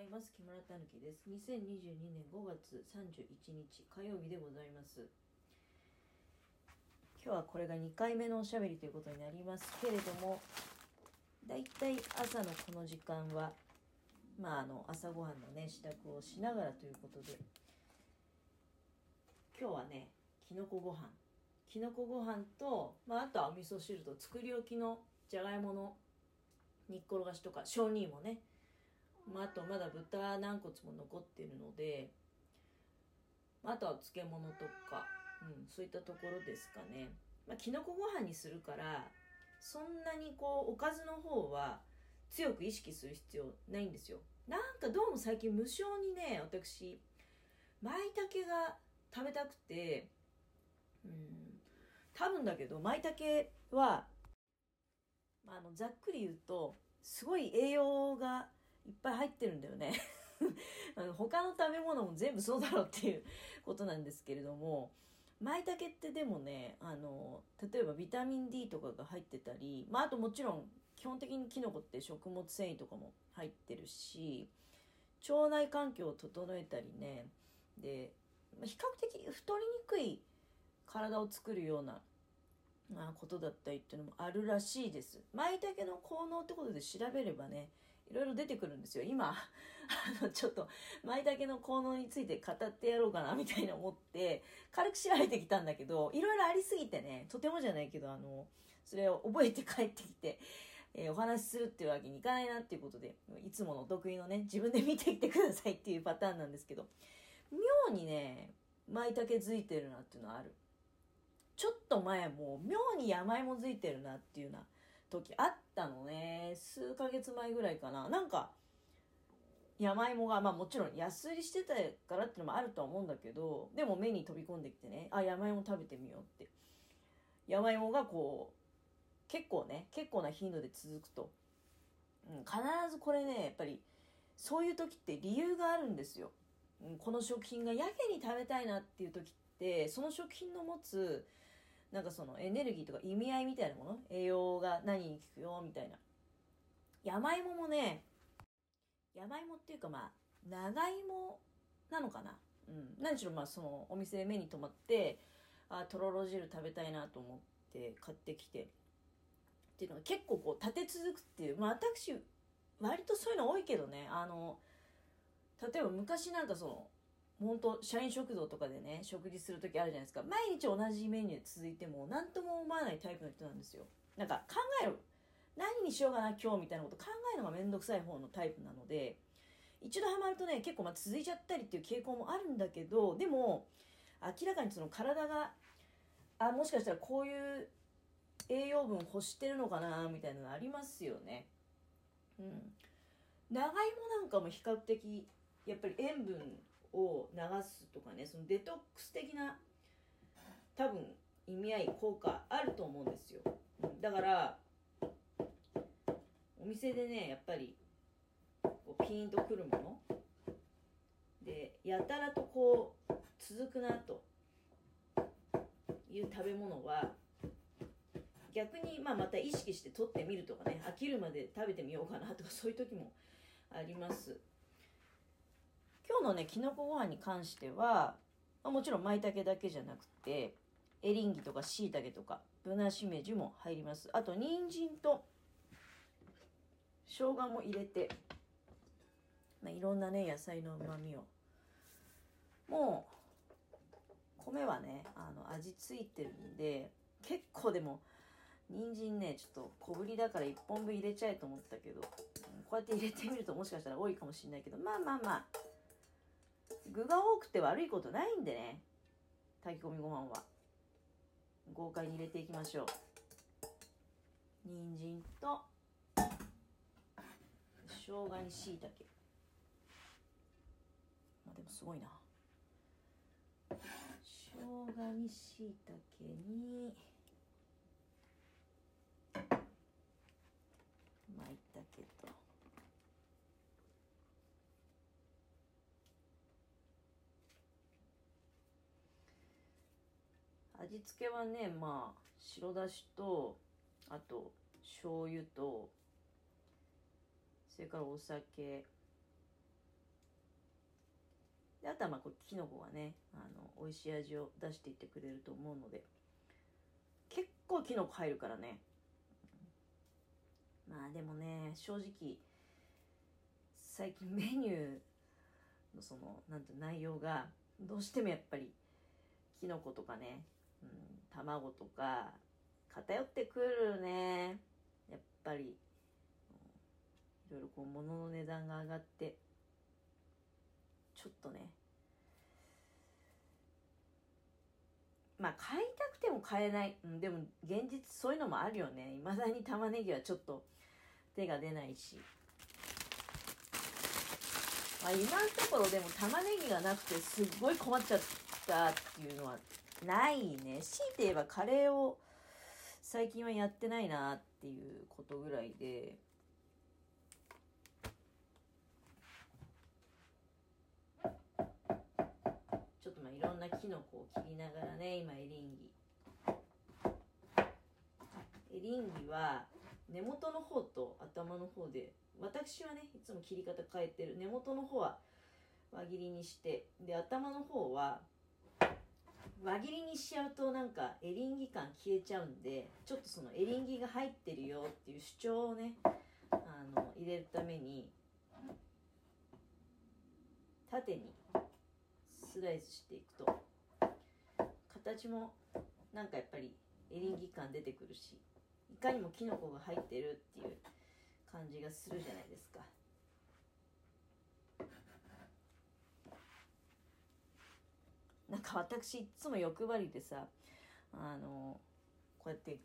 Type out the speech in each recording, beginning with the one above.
ざいます。木村たぬきです。2022年5月31日火曜日でございます。今日はこれが2回目のおしゃべりということになりますけれどもだいたい朝のこの時間はまああの朝ごはんのね支度をしながらということで今日はねきのこご飯。きのこご飯と、まあ、あとはお味噌汁と作り置きのじゃがいもの煮っころがしとか小煮もね、まあ、あとまだ豚軟骨も残ってるので、まあ、あとは漬物とか、うん、そういったところですかね、まあ、きのこご飯にするからそんなにこうおかずの方は強く意識する必要ないんですよ。なんかどうも最近無性にね私舞茸が食べたくてうん多分だけど舞茸はまあ、あのざっくり言うとすごい栄養がいっぱい入ってるんだよね あの他の食べ物も全部そうだろうっていうことなんですけれども舞茸ってでもねあの例えばビタミン D とかが入ってたり、まあ、あともちろん基本的にキノコって食物繊維とかも入ってるし腸内環境を整えたりねで比較的太りにくい体を作るようなまあ、ことだったりっていうのもあるらしいです。舞茸の効能ってことで調べればね、いろいろ出てくるんですよ。今、あの、ちょっと、舞茸の効能について語ってやろうかな、みたいな思って、軽く調べてきたんだけど、いろいろありすぎてね、とてもじゃないけど、あの、それを覚えて帰ってきて、えー、お話しするっていうわけにいかないなっていうことで、いつもの得意のね、自分で見てきてくださいっていうパターンなんですけど、妙にね、舞茸づいてるなっていうのはある。ちょっと前も妙に山芋づいてるなっていうような時あったのね。数ヶ月前ぐらいかな。なんか、山芋が、まあもちろん安売りしてたからってのもあるとは思うんだけど、でも目に飛び込んできてね、あ、山芋食べてみようって。山芋がこう、結構ね、結構な頻度で続くと。うん、必ずこれね、やっぱり、そういう時って理由があるんですよ。うん、この食品がやけに食べたいなっていう時って、その食品の持つなんかそのエネルギーとか意味合いみたいなもの？栄養が何に効くよみたいな。山芋もね山芋っていうかまあ長芋なのかな？うん。何しろまあそのお店で目に留まってあとろろ汁食べたいなと思って買ってきて。っていうのが結構こう立て続くっていうまあ私割とそういうの多いけどね。あの例えば昔なんかその本当社員食堂とかでね食事する時あるじゃないですか。毎日同じメニュー続いても何とも思わないタイプの人なんですよ。なんか考える。何にしようかな今日みたいなこと考えるのがめんどくさい方のタイプなので一度ハマるとね結構ま続いちゃったりっていう傾向もあるんだけどでも明らかにその体があもしかしたらこういう栄養分欲してるのかなみたいなのありますよね。うん。長芋なんかも比較的やっぱり塩分を流すとかねそのデトックス的な多分意味合い効果あると思うんですよ。だからお店でねやっぱりこうピーンとくるものでやたらとこう続くなという食べ物は逆にまあまた意識して取ってみるとかね飽きるまで食べてみようかなとかそういう時もあります。今日のねきのこご飯に関しては、まあ、もちろん舞茸だけじゃなくてエリンギとかしいたけとかぶなしめじも入ります。あと人参と生姜も入れて、まあ、いろんなね野菜のうまみを。もう米はねあの味ついてるんで結構でも人参ねちょっと小ぶりだから1本分入れちゃえと思ったけどこうやって入れてみるともしかしたら多いかもしれないけどまあまあまあ。具が多くて悪いことないんでね。炊き込みご飯は。豪快に入れていきましょう。人参と生姜にしいたけまあでもすごいな。生姜にしいたけにまいたけと味付けはねまあ白だしとあと醤油とそれからお酒。であとはまあこれきのこがねあの美味しい味を出していってくれると思うので。結構きのこ入るからね。まあでもね正直最近メニューのそのなんて内容がどうしてもやっぱりきのことかね、うん、卵とか偏ってくるね。やっぱり。いろいろこう物の値段が上がってちょっとね。まあ買いたくても買えない、うん、でも現実そういうのもあるよね。いまだに玉ねぎはちょっと手が出ないし、まあ、今のところでも玉ねぎがなくてすっごい困っちゃったっていうのはないね。強いて言えばカレーを最近はやってないなっていうことぐらいで。ちょっとまあいろんなキノコを切りながらね今エリンギ。エリンギは根元の方と頭の方で私はねいつも切り方変えてる。根元の方は輪切りにしてで頭の方は輪切りにしちゃうとなんかエリンギ感消えちゃうんでちょっとそのエリンギが入ってるよっていう主張をねあの入れるために縦にスライスしていくと形もなんかやっぱりエリンギ感出てくるしいかにもキノコが入ってるっていう感じがするじゃないですか。なんか私いつも欲張りでさあのこうやって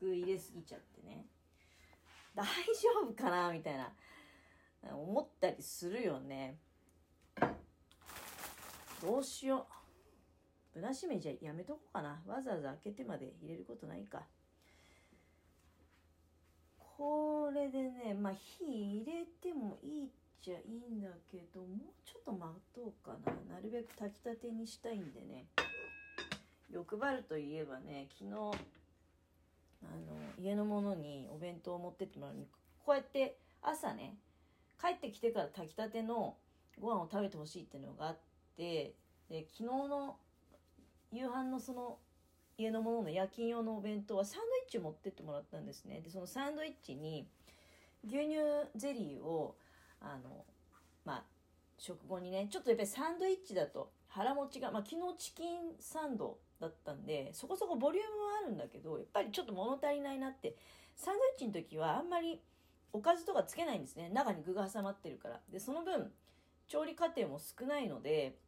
具入れすぎちゃってね。大丈夫かなみたいな思ったりするよね。どうしよう。ぶなしめじゃやめとこうかな。わざわざ開けてまで入れることないか。これでねまあ火入れてもいいっちゃいいんだけどもうちょっと待とうかな。なるべく炊きたてにしたいんでね。欲張るといえばね昨日あの家の者にお弁当を持ってってもらうにこうやって朝ね帰ってきてから炊きたてのご飯を食べてほしいっていうのがあってで昨日の夕飯のその家のものの夜勤用のお弁当はサンドイッチを持ってってもらったんですね。でそのサンドイッチに牛乳ゼリーをあのまあ食後にねちょっとやっぱりサンドイッチだと腹持ちが、まあ、昨日チキンサンドだったんでそこそこボリュームはあるんだけどやっぱりちょっと物足りないなってサンドイッチの時はあんまりおかずとかつけないんですね。中に具が挟まってるから。でその分調理過程も少ないので、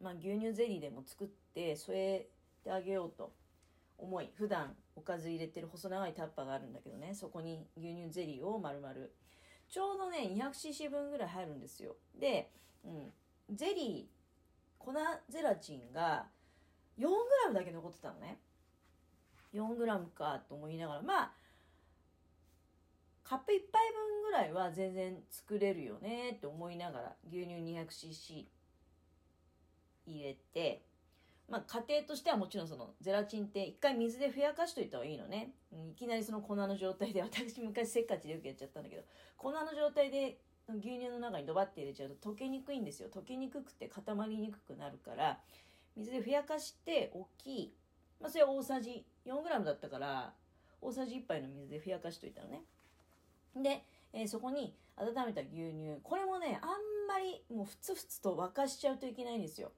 まあ、牛乳ゼリーでも作って添えてあげようと。思い普段おかず入れてる細長いタッパーがあるんだけどね。そこに牛乳ゼリーを丸々ちょうどね 200cc 分ぐらい入るんですよ。で、うん、ゼリー粉ゼラチンが 4g だけ残ってたのね。4g かと思いながらまあカップ1杯分ぐらいは全然作れるよねって思いながら牛乳 200cc 入れてまあ、家庭としてはもちろんそのゼラチンって一回水でふやかしといた方がいいのね。いきなりその粉の状態で、私昔せっかちでよくやっちゃったんだけど、粉の状態で牛乳の中にドバって入れちゃうと溶けにくいんですよ。溶けにくくて固まりにくくなるから、水でふやかして大きい。まあ、それは大さじ 4g だったから、大さじ1杯の水でふやかしといたのね。で、えー、そこに温めた牛乳。これもね、あんまりもうふつふつと沸かしちゃうといけないんですよ。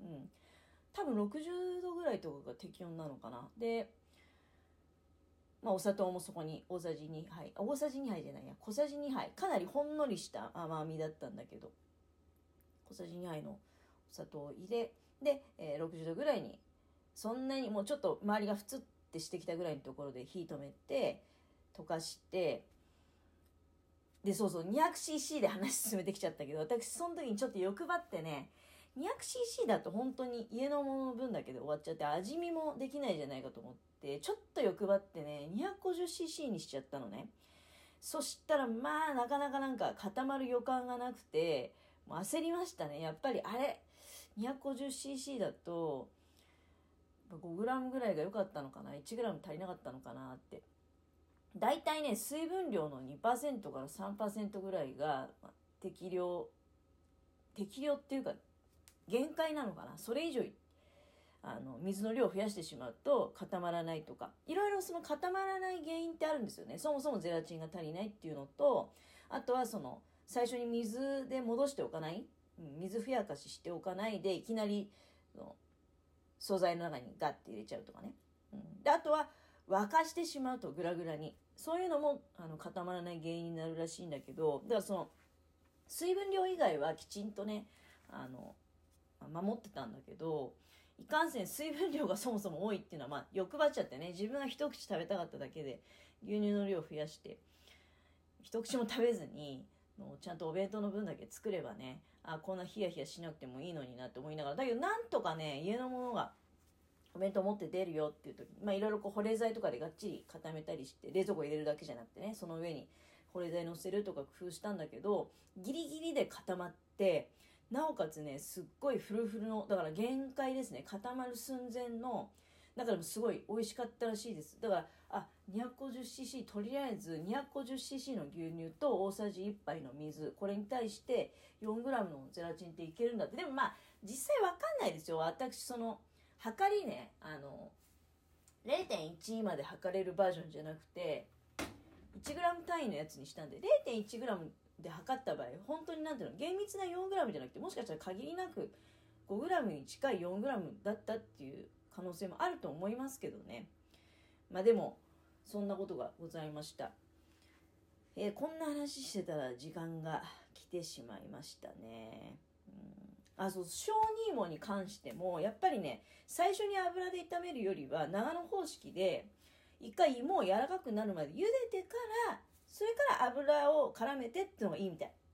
うん。多分60度ぐらいとかが適温なのかな。でまあ、お砂糖もそこに大さじ2杯。大さじ2杯じゃないや。小さじ2杯。かなりほんのりした甘みだったんだけど。小さじ2杯のお砂糖を入れで、えー、60度ぐらいにそんなにもうちょっと周りがふつってしてきたぐらいのところで火止めて溶かしてでそうそう 200cc で話進めてきちゃったけど私その時にちょっと欲張ってね 200cc だと本当に家のものの分だけで終わっちゃって味見もできないじゃないかと思ってちょっと欲張ってね 250cc にしちゃったのね。そしたらまあなかなかなんか固まる予感がなくてもう焦りましたね。やっぱりあれ 250cc だと 5g ぐらいが良かったのかな 1g 足りなかったのかなって。大体ね水分量の2%から3%ぐらいが適量適量っていうか限界なのかな？それ以上あの水の量を増やしてしまうと固まらないとか。いろいろその固まらない原因ってあるんですよね。そもそもゼラチンが足りないっていうのとあとはその最初に水で戻しておかない？水ふやかししておかないでいきなり素材の中にガッて入れちゃうとかね、うん、であとは沸かしてしまうとグラグラに。そういうのもあの固まらない原因になるらしいんだけどだからその水分量以外はきちんとねあの守ってたんだけどいかんせん水分量がそもそも多いっていうのは、まあ、欲張っちゃってね自分が一口食べたかっただけで牛乳の量を増やして一口も食べずにちゃんとお弁当の分だけ作ればねあこんなヒヤヒヤしなくてもいいのになって思いながらだけどなんとかね家のものがお弁当持って出るよっていう時まあいろいろこう保冷剤とかでがっちり固めたりして冷蔵庫入れるだけじゃなくてねその上に保冷剤乗せるとか工夫したんだけどギリギリで固まってなおかつねすっごいフルフルのだから限界ですね。固まる寸前のだからすごい美味しかったらしいです。だからあ 250cc とりあえず 250cc の牛乳と大さじ1杯の水これに対して 4g のゼラチンっていけるんだって。でもまあ実際わかんないですよ。私その測りねあの0.1まで測れるバージョンじゃなくて 1g 単位のやつにしたんで 0.1g で測った場合本当になんていうの厳密な 4g じゃなくてもしかしたら限りなく 5g に近い 4g だったっていう可能性もあると思いますけどね。まあでもそんなことがございました、えー、こんな話してたら時間が来てしまいましたね、うん、あそう小ニーモに関してもやっぱりね最初に油で炒めるよりは長野方式で一回芋を柔らかくなるまで茹でてからそれから油を絡めてっていうのがいいみたい。